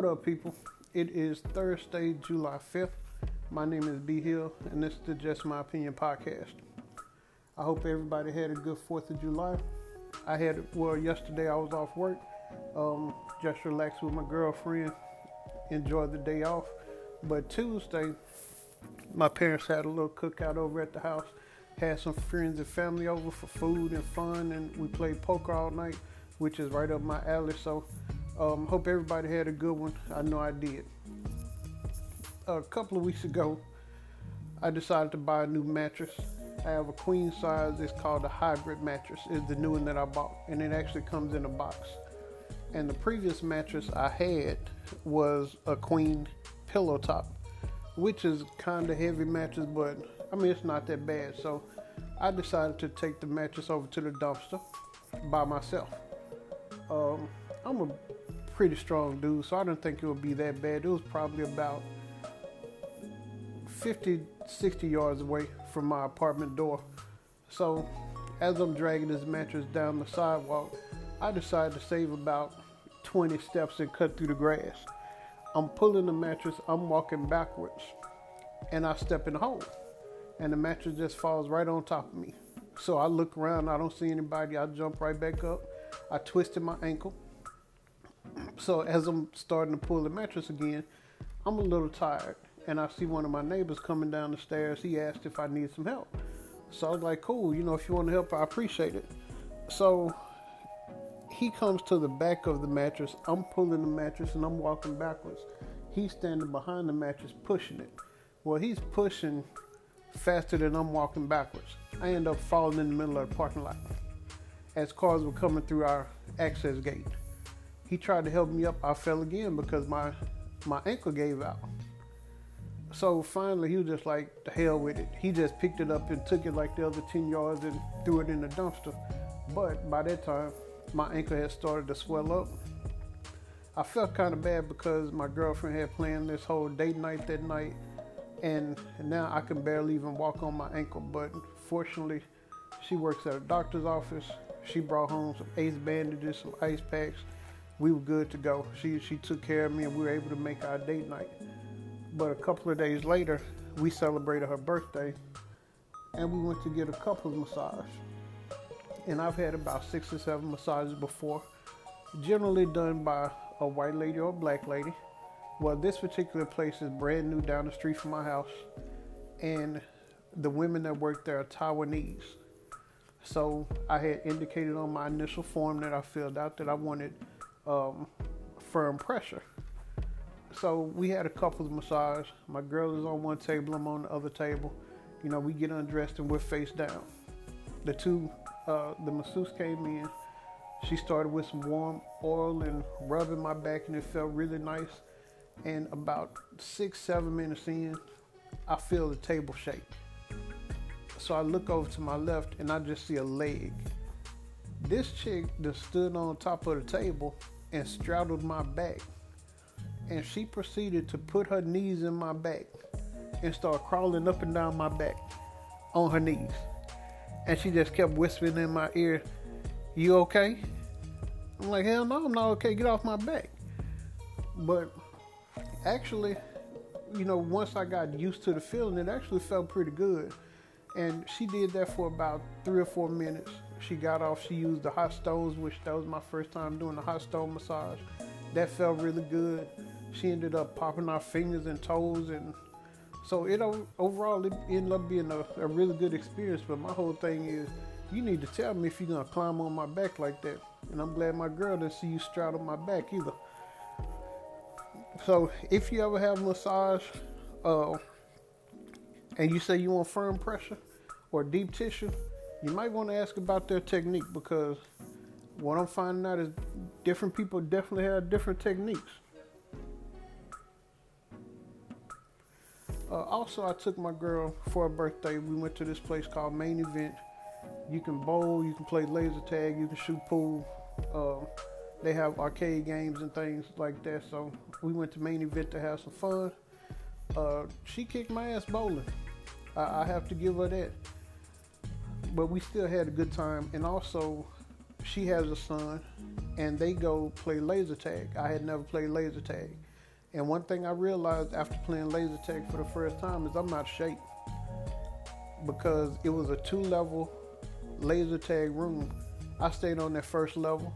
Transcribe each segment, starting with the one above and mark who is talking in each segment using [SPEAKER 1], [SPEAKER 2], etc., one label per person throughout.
[SPEAKER 1] What up, people? It is Thursday, July 5th. My name is B Hill, and this is the Just My Opinion podcast. I hope everybody had a good 4th of July. I had, well, yesterday I was off work, um, just relaxed with my girlfriend, enjoyed the day off. But Tuesday, my parents had a little cookout over at the house, had some friends and family over for food and fun, and we played poker all night, which is right up my alley. So, um, hope everybody had a good one. I know I did. A couple of weeks ago, I decided to buy a new mattress. I have a queen size. It's called a hybrid mattress. It's the new one that I bought, and it actually comes in a box. And the previous mattress I had was a queen pillow top, which is kind of heavy mattress, but I mean it's not that bad. So I decided to take the mattress over to the dumpster by myself. Um, I'm a pretty strong dude, so I didn't think it would be that bad. It was probably about 50, 60 yards away from my apartment door. So as I'm dragging this mattress down the sidewalk, I decided to save about 20 steps and cut through the grass. I'm pulling the mattress, I'm walking backwards, and I step in the hole. And the mattress just falls right on top of me. So I look around, I don't see anybody, I jump right back up. I twisted my ankle. So as I'm starting to pull the mattress again, I'm a little tired. And I see one of my neighbors coming down the stairs. He asked if I need some help. So I was like, cool, you know, if you want to help, I appreciate it. So he comes to the back of the mattress. I'm pulling the mattress and I'm walking backwards. He's standing behind the mattress pushing it. Well, he's pushing faster than I'm walking backwards. I end up falling in the middle of the parking lot as cars were coming through our access gate. He tried to help me up. I fell again because my my ankle gave out. So finally, he was just like, the hell with it. He just picked it up and took it like the other 10 yards and threw it in the dumpster. But by that time, my ankle had started to swell up. I felt kind of bad because my girlfriend had planned this whole date night that night, and now I can barely even walk on my ankle. But fortunately, she works at a doctor's office. She brought home some ace bandages, some ice packs. We were good to go. She she took care of me, and we were able to make our date night. But a couple of days later, we celebrated her birthday, and we went to get a couples massage and I've had about six or seven massages before, generally done by a white lady or a black lady. Well, this particular place is brand new down the street from my house, and the women that work there are Taiwanese. So I had indicated on my initial form that I filled out that I wanted um, firm pressure. So we had a couples massage. My girl is on one table, I'm on the other table. You know, we get undressed and we're face down. The two uh, the masseuse came in. She started with some warm oil and rubbing my back, and it felt really nice. And about six, seven minutes in, I feel the table shake. So I look over to my left, and I just see a leg. This chick just stood on top of the table and straddled my back. And she proceeded to put her knees in my back and start crawling up and down my back on her knees and she just kept whispering in my ear, "You okay?" I'm like, "Hell no, I'm not okay. Get off my back." But actually, you know, once I got used to the feeling, it actually felt pretty good. And she did that for about three or four minutes. She got off. She used the hot stones, which that was my first time doing the hot stone massage. That felt really good. She ended up popping our fingers and toes and so it overall it ended up being a, a really good experience. But my whole thing is, you need to tell me if you're gonna climb on my back like that. And I'm glad my girl didn't see you straddle my back either. So if you ever have a massage, uh, and you say you want firm pressure or deep tissue, you might want to ask about their technique because what I'm finding out is different people definitely have different techniques. Uh, also, I took my girl for her birthday. We went to this place called Main Event. You can bowl, you can play laser tag, you can shoot pool. Uh, they have arcade games and things like that. So we went to Main Event to have some fun. Uh, she kicked my ass bowling. I, I have to give her that. But we still had a good time. And also, she has a son, and they go play laser tag. I had never played laser tag. And one thing I realized after playing laser tag for the first time is I'm out of shape because it was a two level laser tag room. I stayed on that first level.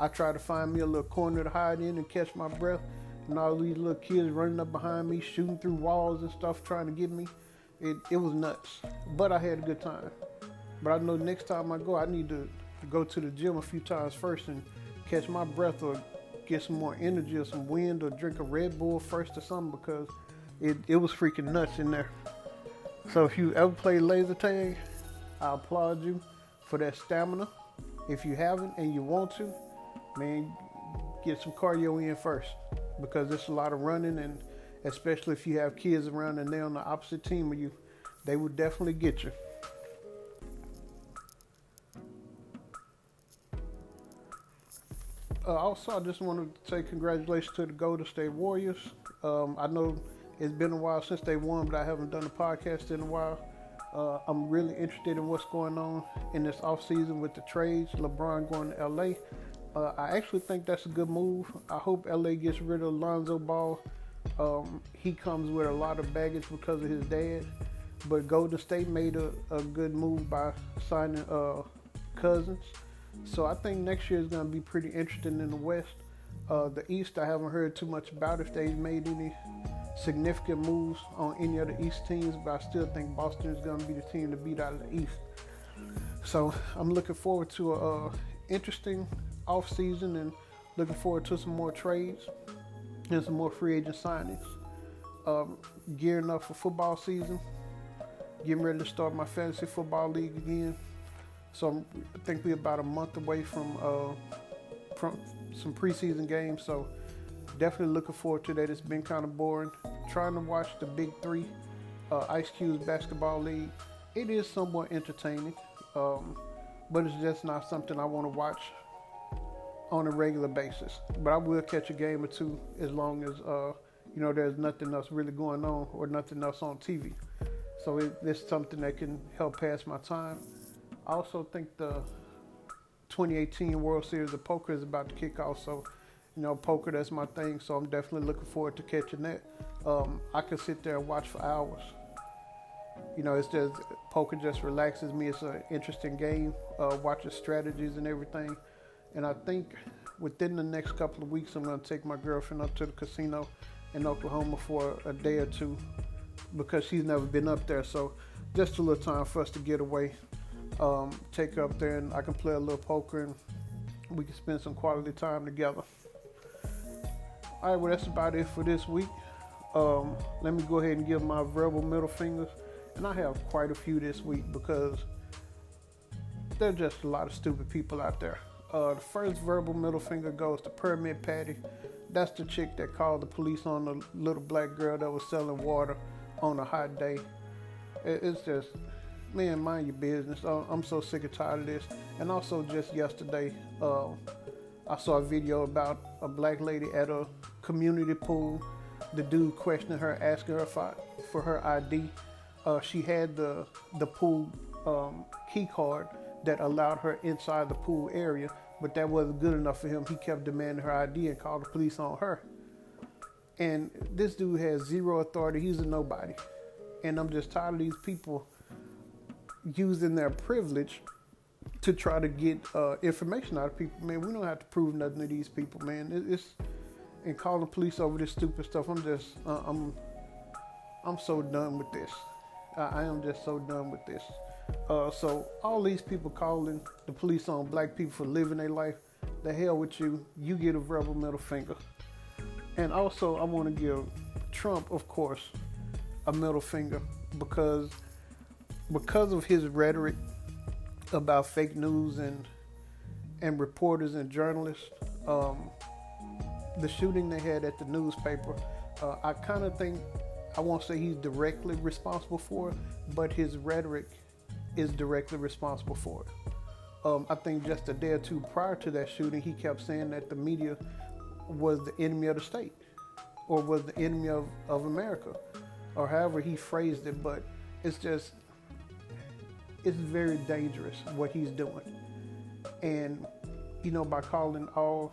[SPEAKER 1] I tried to find me a little corner to hide in and catch my breath. And all these little kids running up behind me, shooting through walls and stuff, trying to get me. It, it was nuts. But I had a good time. But I know next time I go, I need to go to the gym a few times first and catch my breath or get some more energy or some wind or drink a Red Bull first or something because it, it was freaking nuts in there. So if you ever play laser tag, I applaud you for that stamina. If you haven't and you want to, man, get some cardio in first because it's a lot of running and especially if you have kids around and they're on the opposite team of you, they will definitely get you. Uh, also, I just want to say congratulations to the Golden State Warriors. Um, I know it's been a while since they won, but I haven't done a podcast in a while. Uh, I'm really interested in what's going on in this offseason with the trades. LeBron going to LA. Uh, I actually think that's a good move. I hope LA gets rid of Lonzo Ball. Um, he comes with a lot of baggage because of his dad. But Golden State made a, a good move by signing uh, Cousins. So I think next year is going to be pretty interesting in the West. Uh, the East, I haven't heard too much about if they've made any significant moves on any of the East teams, but I still think Boston is going to be the team to beat out of the East. So I'm looking forward to a, interesting off season and looking forward to some more trades and some more free agent signings. Um, gearing up for football season, getting ready to start my fantasy football league again. So I think we're about a month away from uh, from some preseason games. So definitely looking forward to that. It's been kind of boring. Trying to watch the Big Three, uh, Ice Cube's basketball league. It is somewhat entertaining, um, but it's just not something I want to watch on a regular basis. But I will catch a game or two as long as uh, you know there's nothing else really going on or nothing else on TV. So it, it's something that can help pass my time. I also think the 2018 World Series of Poker is about to kick off. So you know, poker that's my thing. So I'm definitely looking forward to catching that. Um, I could sit there and watch for hours. You know, it's just poker just relaxes me. It's an interesting game. Uh, watching strategies and everything. And I think within the next couple of weeks, I'm going to take my girlfriend up to the casino in Oklahoma for a day or two because she's never been up there. So just a little time for us to get away. Um, take her up there and I can play a little poker and we can spend some quality time together. All right, well, that's about it for this week. Um, let me go ahead and give my verbal middle fingers. And I have quite a few this week because there's just a lot of stupid people out there. Uh, the first verbal middle finger goes to Permit Patty. That's the chick that called the police on the little black girl that was selling water on a hot day. It's just, man, mind your business. I'm so sick and tired of this. And also, just yesterday, uh, I saw a video about a black lady at a community pool. The dude questioning her, asking her for, for her ID. Uh, she had the the pool um, key card, that allowed her inside the pool area, but that wasn't good enough for him. He kept demanding her ID and called the police on her. And this dude has zero authority. He's a nobody. And I'm just tired of these people using their privilege to try to get uh, information out of people. Man, we don't have to prove nothing to these people, man. It's and calling the police over this stupid stuff. I'm just, uh, I'm, I'm so done with this. I, I am just so done with this. Uh, so all these people calling the police on black people for living their life, the hell with you. You get a verbal middle finger. And also, I want to give Trump, of course, a middle finger because because of his rhetoric about fake news and and reporters and journalists. Um, the shooting they had at the newspaper, uh, I kind of think I won't say he's directly responsible for it, but his rhetoric is directly responsible for it. Um, I think just a day or two prior to that shooting, he kept saying that the media was the enemy of the state or was the enemy of, of America or however he phrased it. But it's just, it's very dangerous what he's doing. And, you know, by calling all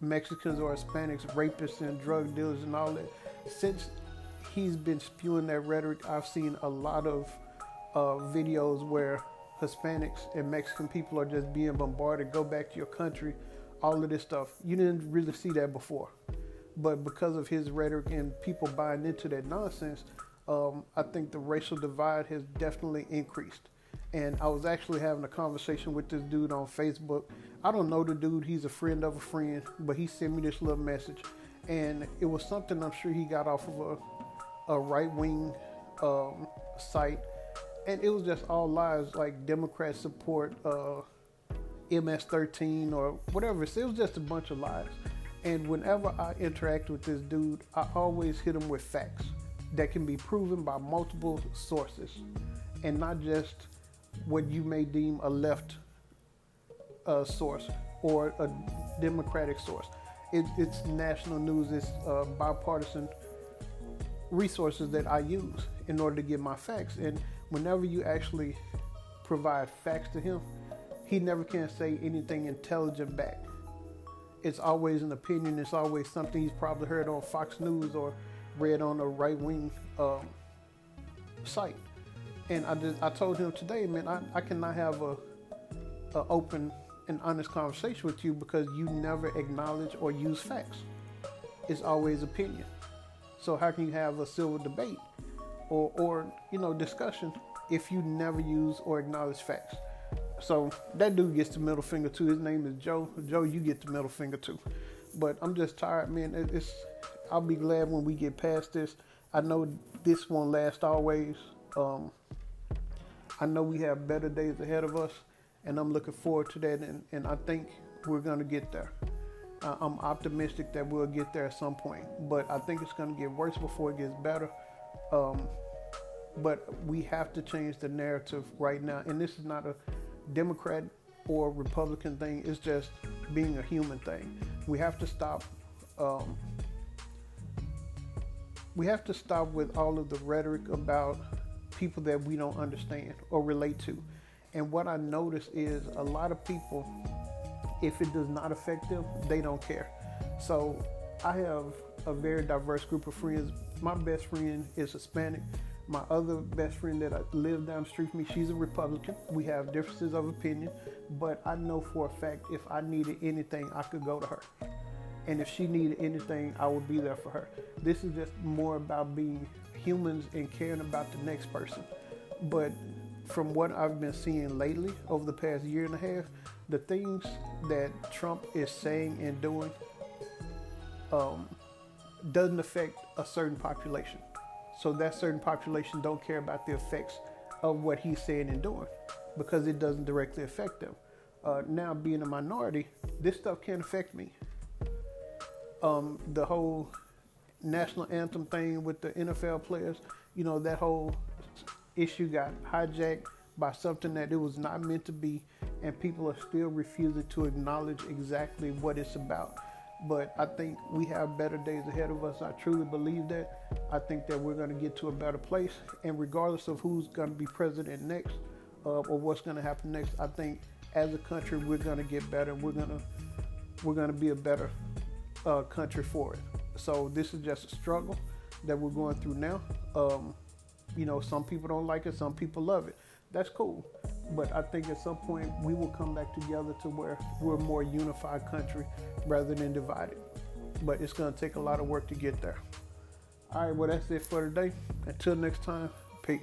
[SPEAKER 1] Mexicans or Hispanics, rapists and drug dealers and all that. Since he's been spewing that rhetoric, I've seen a lot of uh, videos where Hispanics and Mexican people are just being bombarded. Go back to your country, all of this stuff. You didn't really see that before, but because of his rhetoric and people buying into that nonsense, um, I think the racial divide has definitely increased. And I was actually having a conversation with this dude on Facebook. I don't know the dude, he's a friend of a friend, but he sent me this little message. And it was something I'm sure he got off of a, a right wing um, site. And it was just all lies like Democrats support uh, MS 13 or whatever. It was just a bunch of lies. And whenever I interact with this dude, I always hit him with facts that can be proven by multiple sources and not just what you may deem a left uh, source or a democratic source. It, it's national news, it's uh, bipartisan resources that I use in order to get my facts. And whenever you actually provide facts to him, he never can say anything intelligent back. It's always an opinion, it's always something he's probably heard on Fox News or read on a right wing um, site. And I just I told him today, man, I, I cannot have a, a open and honest conversation with you because you never acknowledge or use facts. It's always opinion. So how can you have a civil debate or or you know discussion if you never use or acknowledge facts? So that dude gets the middle finger too. His name is Joe. Joe, you get the middle finger too. But I'm just tired, man. It's I'll be glad when we get past this. I know this won't last always. Um, I know we have better days ahead of us, and I'm looking forward to that. And, and I think we're going to get there. Uh, I'm optimistic that we'll get there at some point, but I think it's going to get worse before it gets better. Um, but we have to change the narrative right now. And this is not a Democrat or Republican thing, it's just being a human thing. We have to stop. Um, we have to stop with all of the rhetoric about people that we don't understand or relate to. And what I notice is a lot of people, if it does not affect them, they don't care. So I have a very diverse group of friends. My best friend is Hispanic. My other best friend that I live down the street from me, she's a Republican. We have differences of opinion, but I know for a fact if I needed anything, I could go to her and if she needed anything, I would be there for her. This is just more about being humans and caring about the next person. But from what I've been seeing lately over the past year and a half, the things that Trump is saying and doing um, doesn't affect a certain population. So that certain population don't care about the effects of what he's saying and doing because it doesn't directly affect them. Uh, now, being a minority, this stuff can't affect me um, the whole national anthem thing with the NFL players, you know, that whole issue got hijacked by something that it was not meant to be, and people are still refusing to acknowledge exactly what it's about. But I think we have better days ahead of us. I truly believe that. I think that we're going to get to a better place. And regardless of who's going to be president next uh, or what's going to happen next, I think as a country we're going to get better. We're going to we're going to be a better uh, country for it. So this is just a struggle that we're going through now. Um, you know, some people don't like it, some people love it. That's cool. But I think at some point we will come back together to where we're a more unified country rather than divided. But it's going to take a lot of work to get there. All right, well, that's it for today. Until next time, peace.